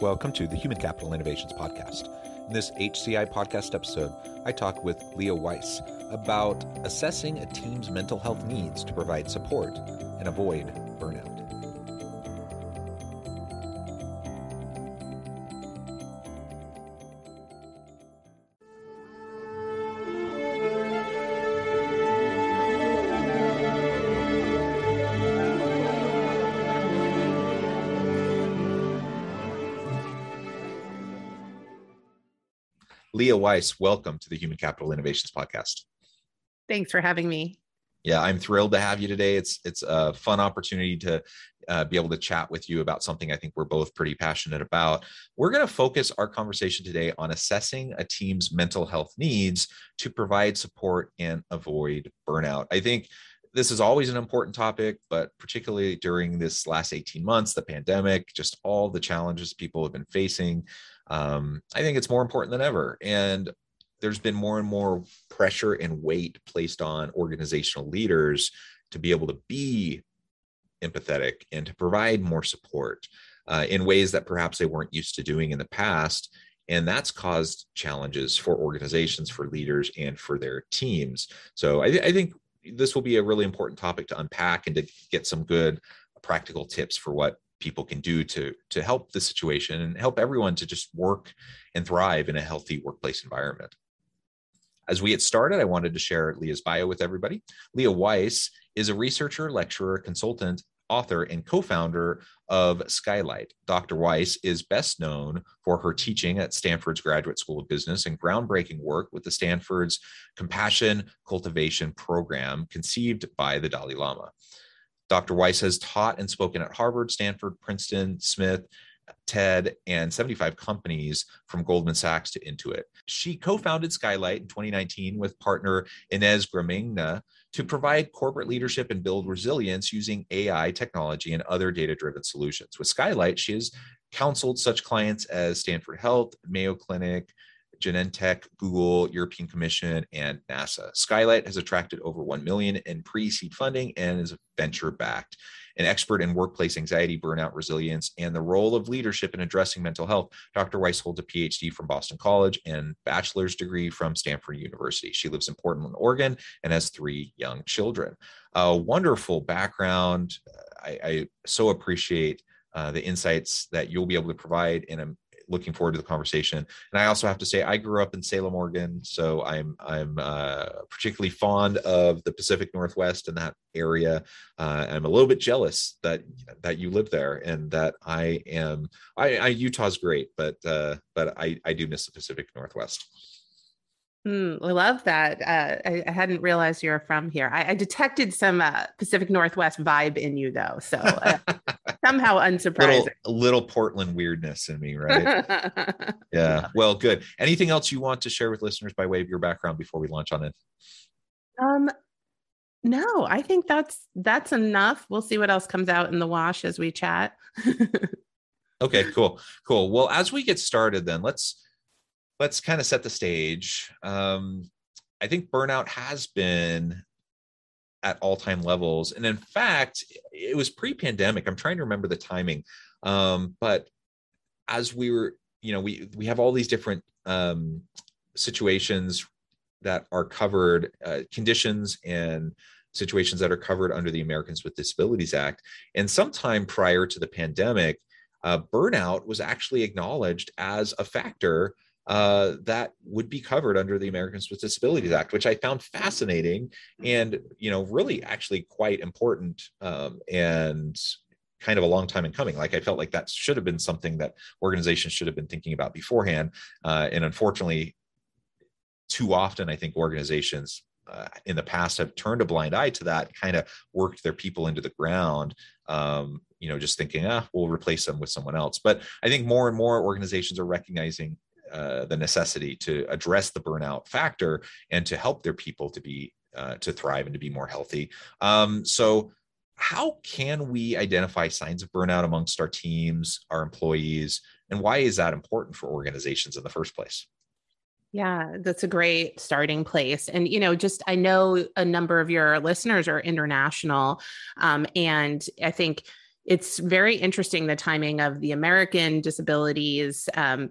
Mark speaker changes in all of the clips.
Speaker 1: Welcome to the Human Capital Innovations Podcast. In this HCI podcast episode, I talk with Leah Weiss about assessing a team's mental health needs to provide support and avoid burnout. Leah Weiss, welcome to the Human Capital Innovations Podcast.
Speaker 2: Thanks for having me.
Speaker 1: Yeah, I'm thrilled to have you today. It's it's a fun opportunity to uh, be able to chat with you about something I think we're both pretty passionate about. We're going to focus our conversation today on assessing a team's mental health needs to provide support and avoid burnout. I think this is always an important topic, but particularly during this last 18 months, the pandemic, just all the challenges people have been facing um, I think it's more important than ever. And there's been more and more pressure and weight placed on organizational leaders to be able to be empathetic and to provide more support uh, in ways that perhaps they weren't used to doing in the past. And that's caused challenges for organizations, for leaders, and for their teams. So I, th- I think this will be a really important topic to unpack and to get some good practical tips for what people can do to to help the situation and help everyone to just work and thrive in a healthy workplace environment. As we get started, I wanted to share Leah's bio with everybody. Leah Weiss is a researcher, lecturer, consultant, author, and co founder of Skylyte. Dr. Weiss is best known for her teaching at Stanford's Graduate School of Business and groundbreaking work with the Stanford's Compassion Cultivation Program, conceived by the Dalai Lama. Dr. Weiss has taught and spoken at Harvard, Stanford, Princeton, Smith, TED, and 75 companies from Goldman Sachs to Intuit. She co founded Skylyte in 2019 with partner Ines Gramegna to provide corporate leadership and build resilience using AI technology and other data driven solutions. With Skylyte, she has counseled such clients as Stanford Health, Mayo Clinic, Genentech, Google, European Commission, and NASA. Skylyte has attracted over 1 million in pre-seed funding and is venture backed. An expert in workplace anxiety, burnout, resilience, and the role of leadership in addressing mental health, Dr. Weiss holds a PhD from Boston College and bachelor's degree from Stanford University. She lives in Portland, Oregon, and has three young children. A wonderful background. I, I so appreciate uh, the insights that you'll be able to provide in a looking forward to the conversation. And I also have to say, I grew up in Salem, Oregon, so I'm I'm uh, particularly fond of the Pacific Northwest and that area. Uh, I'm a little bit jealous that that you live there and that I am. I, I Utah's great, but uh, but I I do miss the Pacific Northwest.
Speaker 2: Mm, I love that. Uh, I, I, hadn't realized you're from here. I, I detected some uh, Pacific Northwest vibe in you, though. So uh, somehow unsurprising.
Speaker 1: Little, little, Portland weirdness in me, right? yeah. Well, good. Anything else you want to share with listeners by way of your background before we launch on it?
Speaker 2: Um, no, I think that's that's enough. We'll see what else comes out in the wash as we chat.
Speaker 1: okay. Cool. Cool. Well, as we get started, then let's let's kind of set the stage. Um, I think burnout has been at all time levels. And in fact, it was pre pandemic. I'm trying to remember the timing. Um, but as we were, you know, we, we have all these different um, situations that are covered, uh, conditions and situations that are covered under the Americans with Disabilities Act. And sometime prior to the pandemic, uh, burnout was actually acknowledged as a factor uh, that would be covered under the Americans with Disabilities Act, which I found fascinating and you know really actually quite important um, and kind of a long time in coming. Like I felt like that should have been something that organizations should have been thinking about beforehand, uh, and unfortunately, too often I think organizations uh, in the past have turned a blind eye to that, kind of worked their people into the ground. Um, you know, just thinking, ah, we'll replace them with someone else. But I think more and more organizations are recognizing uh, the necessity to address the burnout factor and to help their people to be uh, to thrive and to be more healthy. Um, so, how can we identify signs of burnout amongst our teams, our employees, and why is that important for organizations in the first place?
Speaker 2: Yeah, that's a great starting place. And, you know, just I know a number of your listeners are international. Um, and I think it's very interesting the timing of the American disabilities um,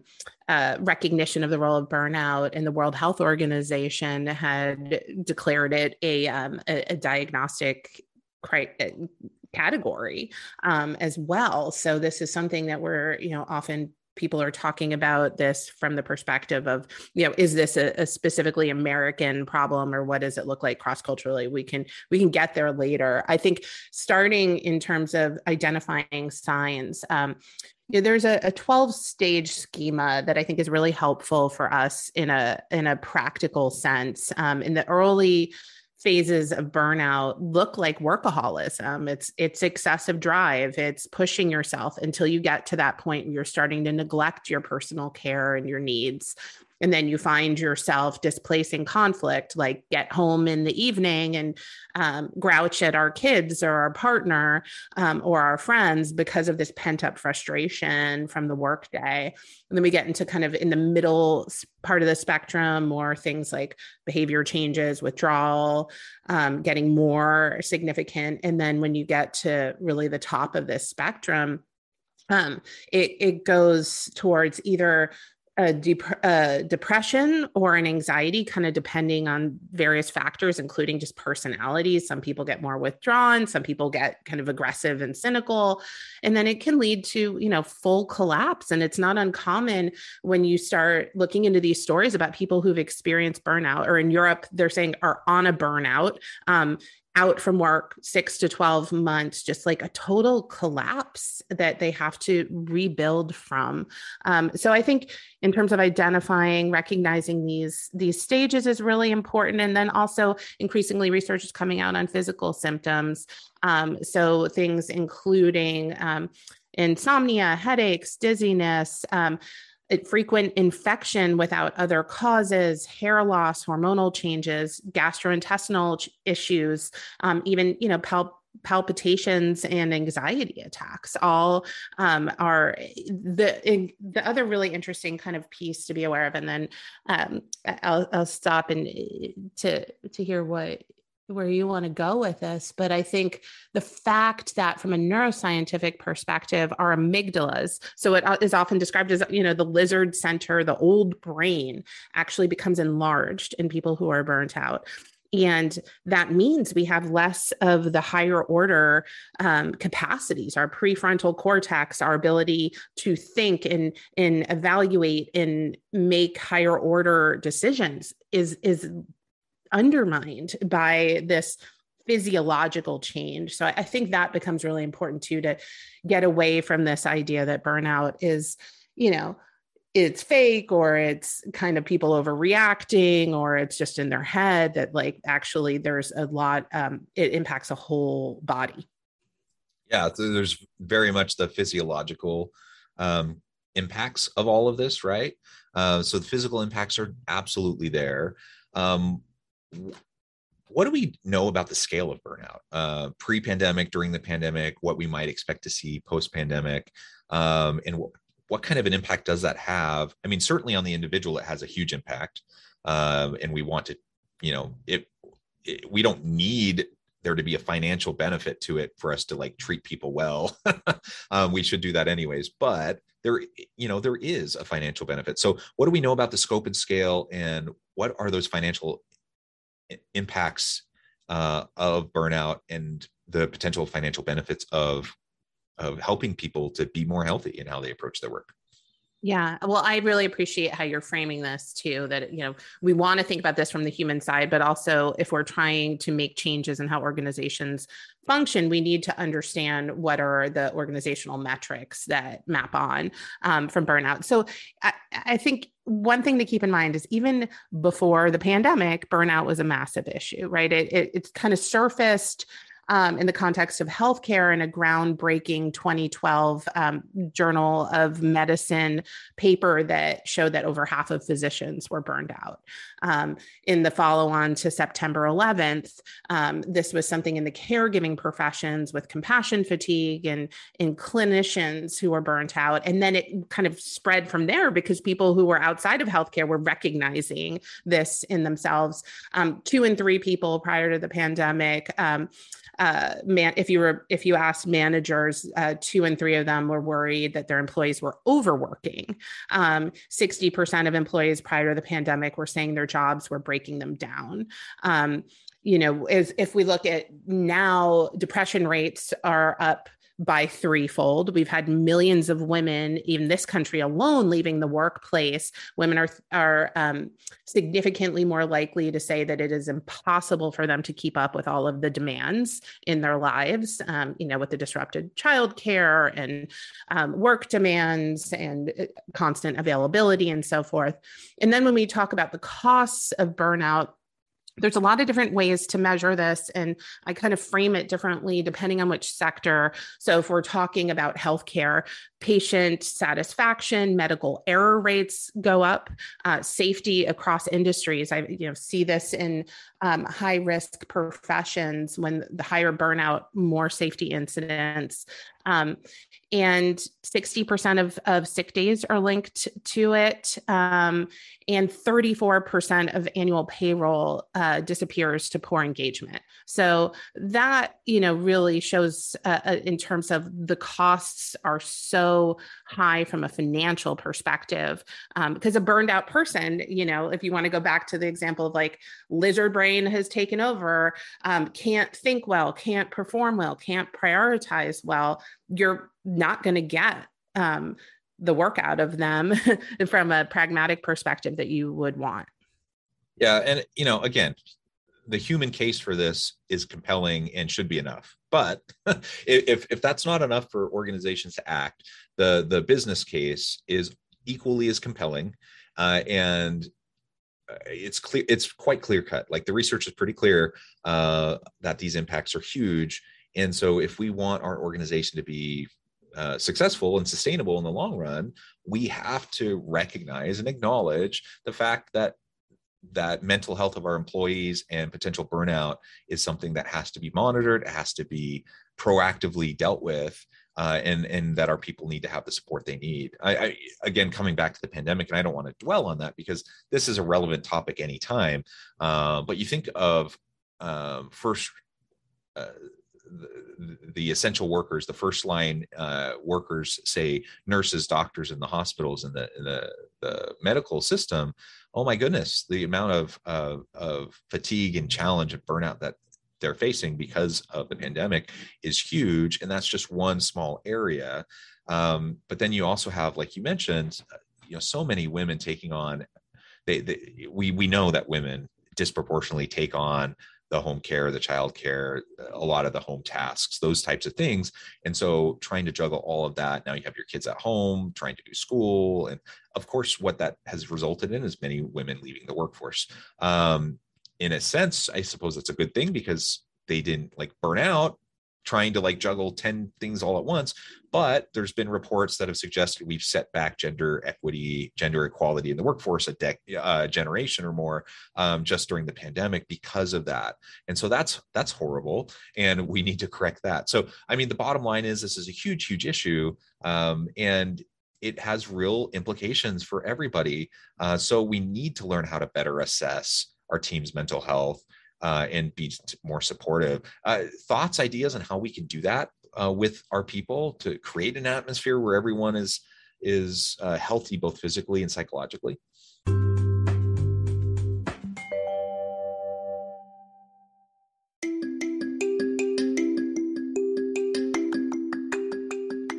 Speaker 2: uh, recognition of the role of burnout, and the World Health Organization had declared it a, um, a, a diagnostic cri- uh, category um, as well. So this is something that we're you know often people are talking about this from the perspective of you know is this a, a specifically american problem or what does it look like cross culturally we can we can get there later i think starting in terms of identifying signs um, you know, there's a, a 12 stage schema that I think is really helpful for us in a in a practical sense. Um, in the early phases of burnout look like workaholism. It's it's excessive drive. It's pushing yourself until you get to that point where you're starting to neglect your personal care and your needs and then you find yourself displacing conflict like get home in the evening and um, grouch at our kids or our partner um, or our friends because of this pent up frustration from the workday. And then we get into kind of in the middle part of the spectrum or things like behavior changes withdrawal um, getting more significant. And then when you get to really the top of this spectrum um, it, it goes towards either a, dep- a depression or an anxiety, kind of depending on various factors, including just personalities. Some people get more withdrawn, some people get kind of aggressive and cynical. And then it can lead to, you know, full collapse. And it's not uncommon when you start looking into these stories about people who've experienced burnout, or in Europe, they're saying are on a burnout. Um, out from work six to 12 months, just like a total collapse that they have to rebuild from. Um, so I think in terms of identifying, recognizing these, these stages is really important. And then also increasingly research is coming out on physical symptoms. Um, so things including um, insomnia, headaches, dizziness, um, frequent infection without other causes, hair loss, hormonal changes, gastrointestinal issues, um, even you know pal- palpitations and anxiety attacks all um, are the the other really interesting kind of piece to be aware of. And then um, I'll, I'll stop and uh, to to hear what where you want to go with this, but I think the fact that from a neuroscientific perspective, our amygdalas, so it uh, often described as, you know, the lizard center, the old brain actually becomes enlarged in people who are burnt out. And that means we have less of the higher order um, capacities, our prefrontal cortex, our ability to think and, and evaluate and make higher order decisions is, is undermined by this physiological change. So I think that becomes really important too to get away from this idea that burnout is, you know, it's fake or it's kind of people overreacting or it's just in their head that like actually there's a lot um, it impacts a whole body.
Speaker 1: Yeah there's very much the physiological um, impacts of all of this right? Uh, so the physical impacts are absolutely there. Um, what do we know about the scale of burnout? Uh, pre-pandemic during the pandemic what we might expect to see post-pandemic um, and what kind of an impact does that have? I mean certainly on the individual it has a huge impact um, and we want to you know it, it, we don't need there to be a financial benefit to it for us to like treat people well. Um, we should do that anyways but there you know there is a financial benefit. So what do we know about the scope and scale and what are those financial impacts uh, of burnout and the potential financial benefits of of helping people to be more healthy in how they approach their work
Speaker 2: Yeah. Well, I really appreciate how you're framing this too. That, you know, we want to think about this from the human side, but also if we're trying to make changes in how organizations function, we need to understand what are the organizational metrics that map on um, from burnout. So I, I think one thing to keep in mind is even before the pandemic, burnout was a massive issue, right? It, it, it's kind of surfaced um, in the context of healthcare in a groundbreaking 2012 um, Journal of Medicine paper that showed that over half of physicians were burned out. Um, in the follow on to September 11th, um, this was something in the caregiving professions with compassion fatigue and in clinicians who were burnt out. And then it kind of spread from there because people who were outside of healthcare were recognizing this in themselves. Um, two and three people prior to the pandemic um, uh, man, if you were if you asked managers, uh, two and three of them were worried that their employees were overworking. Um, sixty percent of employees prior to the pandemic were saying their jobs were breaking them down. Um, you know, as if we look at now, depression rates are up by threefold. We've had millions of women, in this country alone, leaving the workplace. Women are are um, significantly more likely to say that it is impossible for them to keep up with all of the demands in their lives. Um, you know, with the disrupted childcare and um, work demands and uh, constant availability and so forth. And then when we talk about the costs of burnout there's a lot of different ways to measure this and i kind of frame it differently depending on which sector. So if we're talking about healthcare patient satisfaction medical error rates go up uh, safety across industries i you know see this in um, high risk professions when the higher burnout more safety incidents um, and 60% of, of sick days are linked to it. Um, and 34% of annual payroll uh, disappears to poor engagement. So that, you know, really shows uh, uh, in terms of the costs are so high from a financial perspective. Um, because a burned out person, you know, if you want to go back to the example of like lizard brain has taken over, um, can't think well, can't perform well, can't prioritize well, you're not going to get um, the work out of them from a pragmatic perspective that you would want.
Speaker 1: Yeah. And, you know, again, the human case for this is compelling and should be enough. But if, if that's not enough for organizations to act, the, the business case is equally as compelling. Uh, and uh, it's clear it's quite clear cut like the research is pretty clear uh, that these impacts are huge and so if we want our organization to be uh, successful and sustainable in the long run, we have to recognize and acknowledge the fact that that mental health of our employees and potential burnout is something that has to be monitored, it has to be proactively dealt with, uh, and and that our people need to have the support they need. I, I, again coming back to the pandemic, and I don't want to dwell on that because this is a relevant topic anytime. Uh, but you think of um, first. Uh, the, essential workers, the first line uh, workers, say nurses, doctors in the hospitals and the, the, the medical system. Oh my goodness, the amount of, uh, of fatigue and challenge and burnout that they're facing because of the pandemic is huge. And that's just one small area. Um, but then you also have, like you mentioned, you know, so many women taking on. They, they we we know that women disproportionately take on the home care, the child care, a lot of the home tasks, those types of things. And so trying to juggle all of that. Now you have your kids at home, trying to do school. And of course, what that has resulted in is many women leaving the workforce. Um, in a sense, I suppose that's a good thing because they didn't like burn out trying to like juggle 10 things all at once but there's been reports that have suggested we've set back gender equity gender equality in the workforce a uh, generation or more um, just during the pandemic because of that. And so that's that's horrible and we need to correct that. So i mean the bottom line is this is a huge huge issue um, and it has real implications for everybody. Uh, so we need to learn how to better assess our team's mental health uh, and be more supportive. Uh, thoughts, ideas on how we can do that uh, with our people to create an atmosphere where everyone is is uh, healthy both physically and psychologically.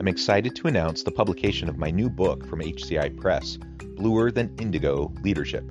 Speaker 1: I'm excited to announce the publication of my new book from HCI Press, Bluer Than Indigo Leadership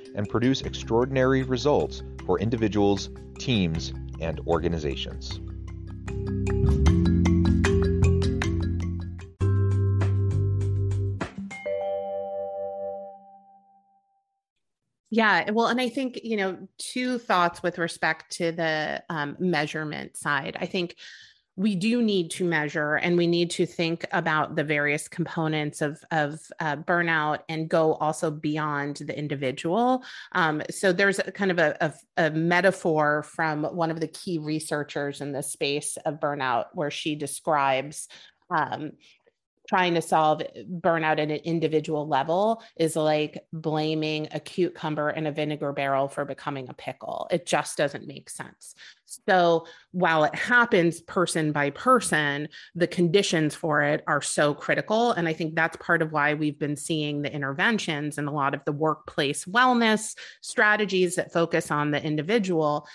Speaker 1: and produce extraordinary results for individuals, teams, and organizations.
Speaker 2: Yeah, well, and I think, you know, two thoughts with respect to the um, measurement side. I think we do need to measure and we need to think about the various components of, of uh, burnout and go also beyond the individual. Um, so there's a kind of a, a, a, metaphor from one of the key researchers in the space of burnout where she describes um, trying to solve burnout at an individual level is like blaming a cucumber in a vinegar barrel for becoming a pickle. It just doesn't make sense. So while it happens person by person, the conditions for it are so critical. And I think that's part of why we've been seeing the interventions and a lot of the workplace wellness strategies that focus on the individual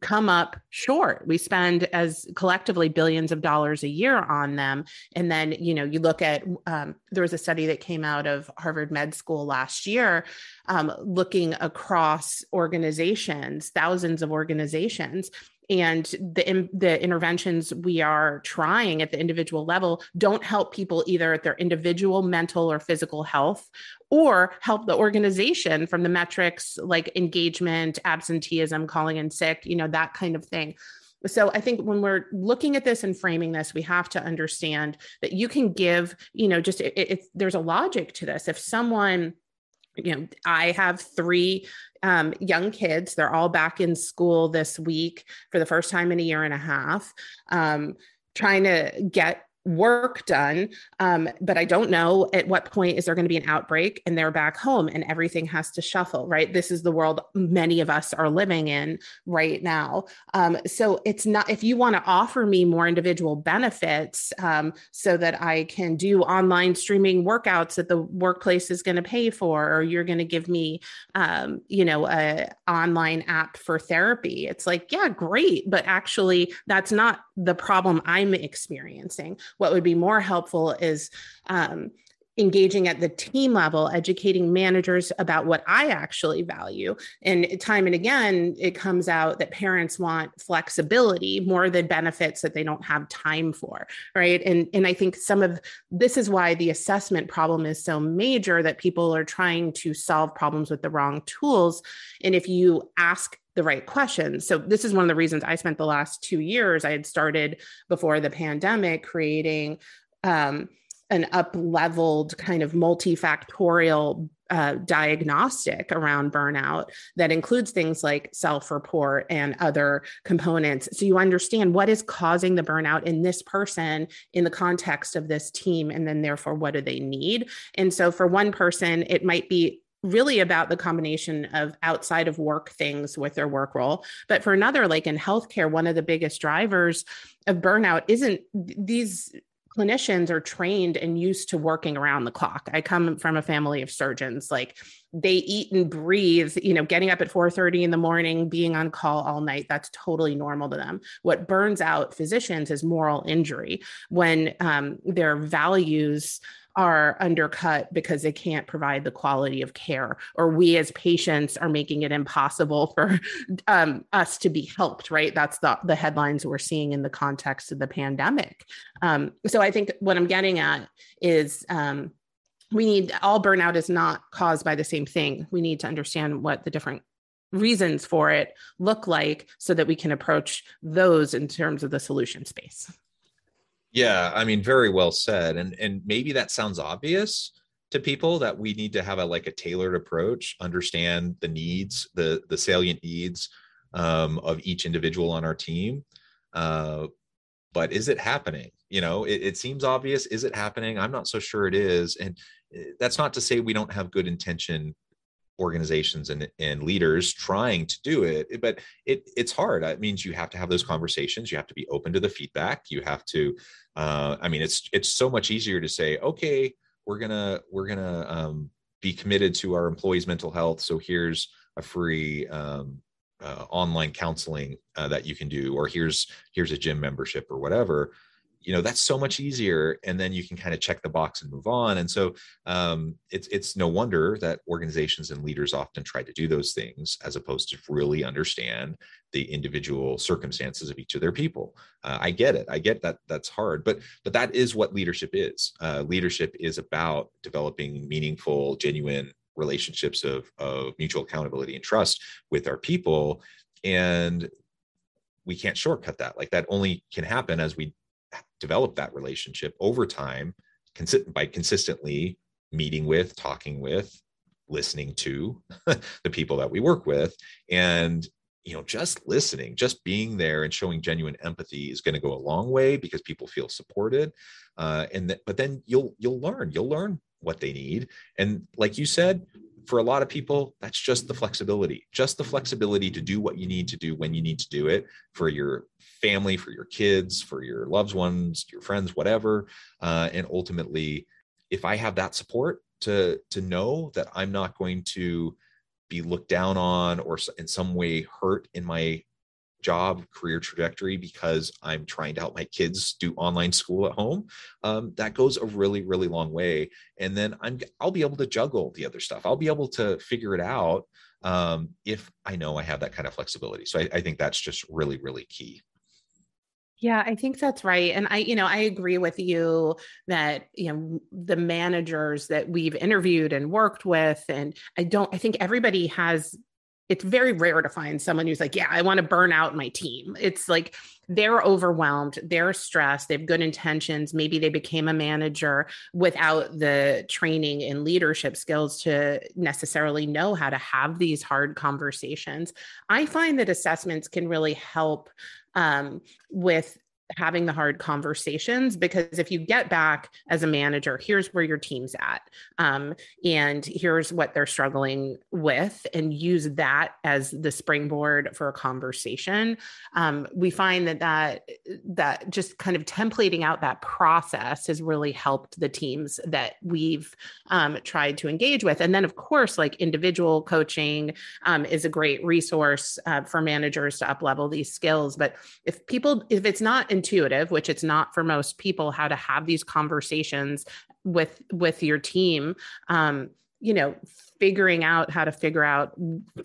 Speaker 2: come up short. We spend as collectively billions of dollars a year on them. And then, you know, you look at, um, there was a study that came out of Harvard Med School last year um, looking across organizations, thousands of organizations, and the the interventions we are trying at the individual level don't help people either at their individual mental or physical health or help the organization from the metrics like engagement absenteeism calling in sick you know that kind of thing. So i think when we're looking at this and framing this we have to understand that you can give you know just it, it, there's a logic to this. If someone you know i have three um, young kids. They're all back in school this week for the first time in a year and a half. Um, trying to get work done um, but i don't know at what point is there going to be an outbreak and they're back home and everything has to shuffle right? This is the world many of us are living in right now. Um, so it's not if you want to offer me more individual benefits um, so that i can do online streaming workouts that the workplace is going to pay for or you're going to give me um, you know a online app for therapy it's like yeah great but actually that's not the problem i'm experiencing. What would be more helpful is um, engaging at the team level, educating managers about what I actually value. And time and again, it comes out that parents want flexibility more than benefits that they don't have time for. Right. And, and I think some of this is why the assessment problem is so major that people are trying to solve problems with the wrong tools. And if you ask the right questions. So this is one of the reasons I spent the last two years. I had started before the pandemic creating um, an up leveled kind of multifactorial uh, diagnostic around burnout that includes things like self report and other components. So you understand what is causing the burnout in this person in the context of this team, and then therefore, what do they need? And so for one person, it might be really about the combination of outside of work things with their work role. But for another, like in healthcare, one of the biggest drivers of burnout isn't these clinicians are trained and used to working around the clock. I come from a family of surgeons like they eat and breathe, you know, getting up at 4:30 in the morning, being on call all night, that's totally normal to them. What burns out physicians is moral injury when um, their values are undercut because they can't provide the quality of care, or we as patients are making it impossible for um, us to be helped. Right? That's the the headlines we're seeing in the context of the pandemic. Um, so I think what I'm getting at is. Um, we need all burnout is not caused by the same thing. We need to understand what the different reasons for it look like so that we can approach those in terms of the solution space.
Speaker 1: Yeah, I mean, very well said. And and maybe that sounds obvious to people that we need to have a like a tailored approach, understand the needs, the the salient needs um, of each individual on our team. Uh, but is it happening? You know, it, it seems obvious. Is it happening? I'm not so sure it is. And eh, that's not to say we don't have good intention organizations and, and leaders trying to do it but it it's hard. It means you have to have those conversations. You have to be open to the feedback. You have to uh, i mean it's it's so much easier to say okay we're gonna we're gonna um, be committed to our employees mental health so here's a free um, uh, online counseling uh, that you can do or here's here's a gym membership or whatever you know that's so much easier and then you can kind of check the box and move on and so um, it's it's no wonder that organizations and leaders often try to do those things as opposed to really understand the individual circumstances of each of their people. Uh, i get it. I get that that's hard but but that is what leadership is. Uh, leadership is about developing meaningful genuine relationships of of mutual accountability and trust with our people and we can't shortcut that. Like that only can happen as we develop that relationship over time consi- by consistently meeting with, talking with, listening to the people that we work with. And you know just listening just being there and showing genuine empathy is going to go a long way because people feel supported. Uh, and th- but then you'll you'll learn you'll learn what they need. And like you said for a lot of people that's just the flexibility just the flexibility to do what you need to do when you need to do it for your family, for your kids, for your loved ones, your friends, whatever. Uh, and ultimately, if I have that support to to know that I'm not going to be looked down on or in some way hurt in my job career trajectory because i'm trying to help my kids do online school at home um, that goes a really really long way. And then i'm i'll be able to juggle the other stuff. I'll be able to figure it out um, if i know i have that kind of flexibility. So I, I think that's just really really key.
Speaker 2: Yeah, I think that's right. And I, you know, I agree with you that, you know, the managers that we've interviewed and worked with, and I don't, I think everybody has, it's very rare to find someone who's like, yeah, I want to burn out my team. It's like they're overwhelmed, they're stressed, they have good intentions. Maybe they became a manager without the training and leadership skills to necessarily know how to have these hard conversations. I find that assessments can really help um, with having the hard conversations because if you get back as a manager here's where your team's at um, and here's what they're struggling with and use that as the springboard for a conversation um, we find that that that just kind of templating out that process has really helped the teams that we've um, tried to engage with. And then of course like individual coaching um, is a great resource uh, for managers to up level these skills. But if people if it's not intuitive which it's not for most people how to have these conversations with with your team um you know figuring out how to figure out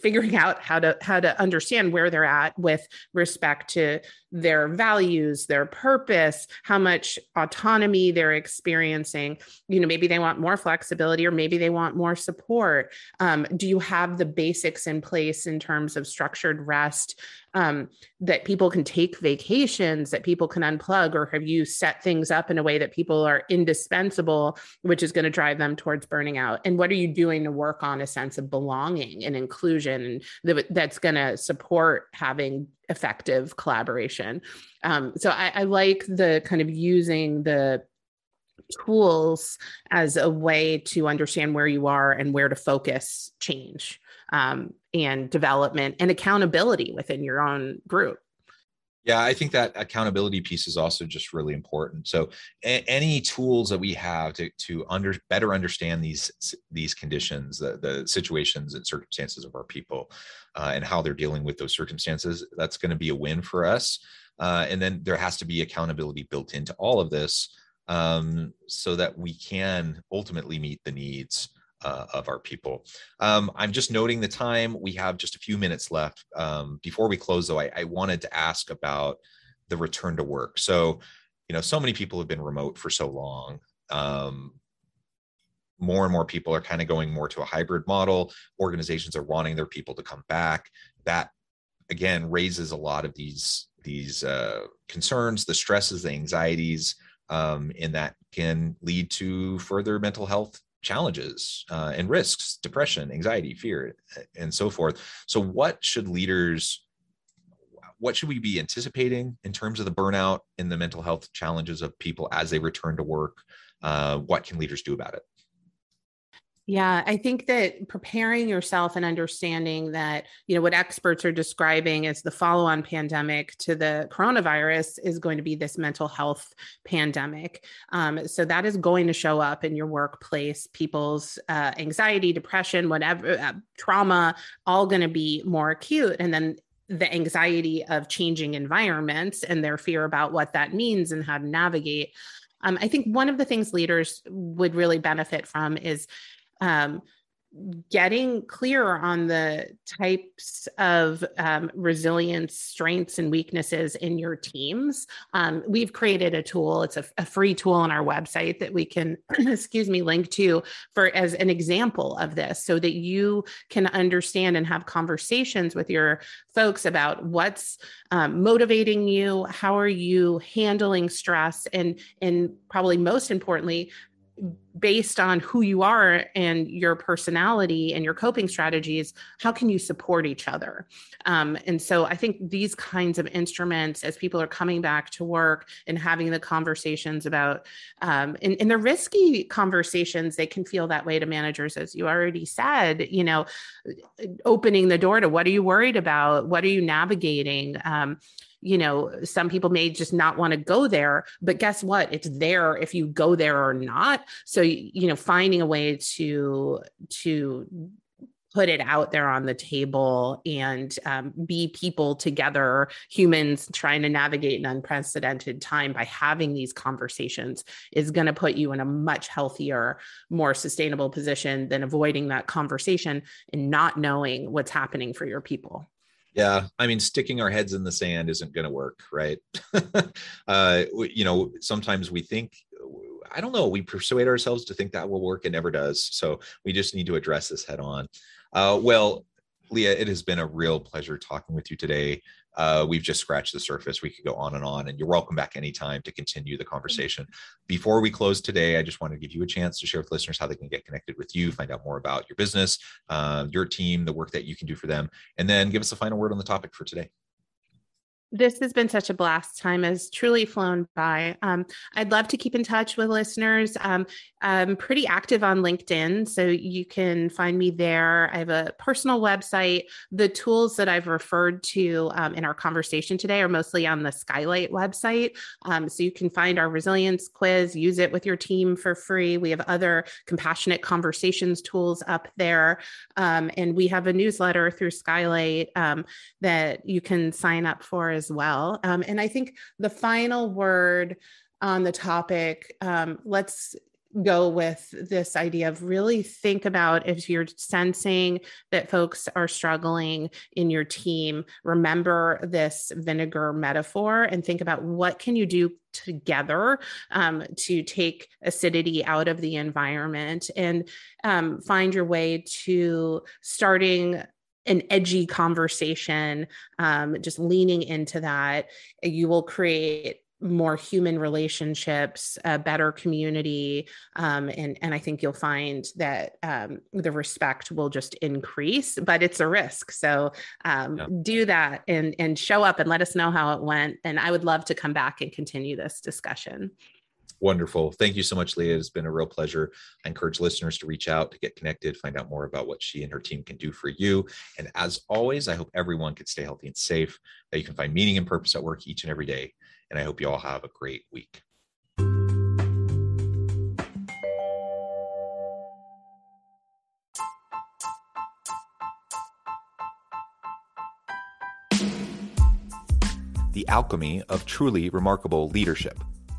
Speaker 2: figuring out how to how to understand where they're at with respect to their values their purpose how much autonomy they're experiencing. You know maybe they want more flexibility or maybe they want more support. Um, do you have the basics in place in terms of structured rest um, that people can take vacations that people can unplug or have you set things up in a way that people are indispensable which is going to drive them towards burning out? And what are you doing to work on a sense of belonging and inclusion that, that's going to support having effective collaboration. Um, so I, I like the kind of using the tools as a way to understand where you are and where to focus change um, and development and accountability within your own group.
Speaker 1: Yeah, I think that accountability piece is also just really important. So, a- any tools that we have to to under better understand these these conditions, the the situations and circumstances of our people, uh, and how they're dealing with those circumstances, that's going to be a win for us. Uh, and then there has to be accountability built into all of this, um, so that we can ultimately meet the needs uh, of our people. Um, I'm just noting the time. We have just a few minutes left. Um, before we close, though, I, I, wanted to ask about the return to work. So, you know, so many people have been remote for so long. Um, more and more people are kind of going more to a hybrid model. Organizations are wanting their people to come back. That again raises a lot of these these uh, concerns, the stresses, the anxieties, um, and that can lead to further mental health challenges uh, and risks, depression, anxiety, fear, and so forth. So, what should leaders what should we be anticipating in terms of the burnout and the mental health challenges of people as they return to work? Uh, what can leaders do about it?
Speaker 2: Yeah, I think that preparing yourself and understanding that, you know, what experts are describing as the follow on pandemic to the coronavirus is going to be this mental health pandemic. Um, so that is going to show up in your workplace, people's uh, anxiety, depression, whatever, uh, trauma, all going to be more acute. And then the anxiety of changing environments and their fear about what that means and how to navigate. Um, I think one of the things leaders would really benefit from is um, getting clear on the types of um, resilience strengths and weaknesses in your teams. Um, we've created a tool it's a, a, free tool on our website that we can excuse me link to for as an example of this so that you can understand and have conversations with your folks about what's um, motivating you how are you handling stress and and probably most importantly based on who you are and your personality and your coping strategies how can you support each other? Um, and so i think these kinds of instruments as people are coming back to work and having the conversations about um, in, in the risky conversations they can feel that way to managers as you already said you know opening the door to what are you worried about? What are you navigating? Um, you know, some people may just not want to go there, but guess what? It's there if you go there or not. So, you know, finding a way to, to, put it out there on the table and um, be people together, humans trying to navigate an unprecedented time by having these conversations is going to put you in a much healthier, more sustainable position than avoiding that conversation and not knowing what's happening for your people.
Speaker 1: Yeah, I mean, sticking our heads in the sand isn't going to work, right? uh, you know, sometimes we think, I don't know, we persuade ourselves to think that will work. It never does. So we just need to address this head on. Uh, well, Leah, it has been a real pleasure talking with you today. Uh, we've just scratched the surface. We could go on and on, and you're welcome back anytime to continue the conversation. Before we close today, I just want to give you a chance to share with listeners how they can get connected with you, find out more about your business, uh, your team, the work that you can do for them, and then give us a final word on the topic for today
Speaker 2: this has been such a blast. Time has truly flown by. Um, I'd love to keep in touch with listeners. Um, I'm pretty active on LinkedIn, so you can find me there. I have a personal website. The tools that I've referred to um, in our conversation today are mostly on the Skylyte website. Um, so you can find our resilience quiz, use it with your team for free. We have other compassionate conversations tools up there. Um, and we have a newsletter through Skylyte um, that you can sign up for as well. Um, and I think the final word on the topic, um, let's go with this idea of really think about if you're sensing that folks are struggling in your team remember this vinegar metaphor and think about what can you do together um, to take acidity out of the environment and um, find your way to starting an edgy conversation, um, just leaning into that, you will create more human relationships, a better community, um, and and I think you'll find that um, the respect will just increase. But it's a risk, so um, yeah. do that and and show up and let us know how it went. And I would love to come back and continue this discussion.
Speaker 1: Wonderful. Thank you so much, Leah. It's been a real pleasure. I encourage listeners to reach out to get connected, find out more about what she and her team can do for you. And as always, I hope everyone can stay healthy and safe, that you can find meaning and purpose at work each and every day. And I hope you all have a great week. The alchemy of truly remarkable leadership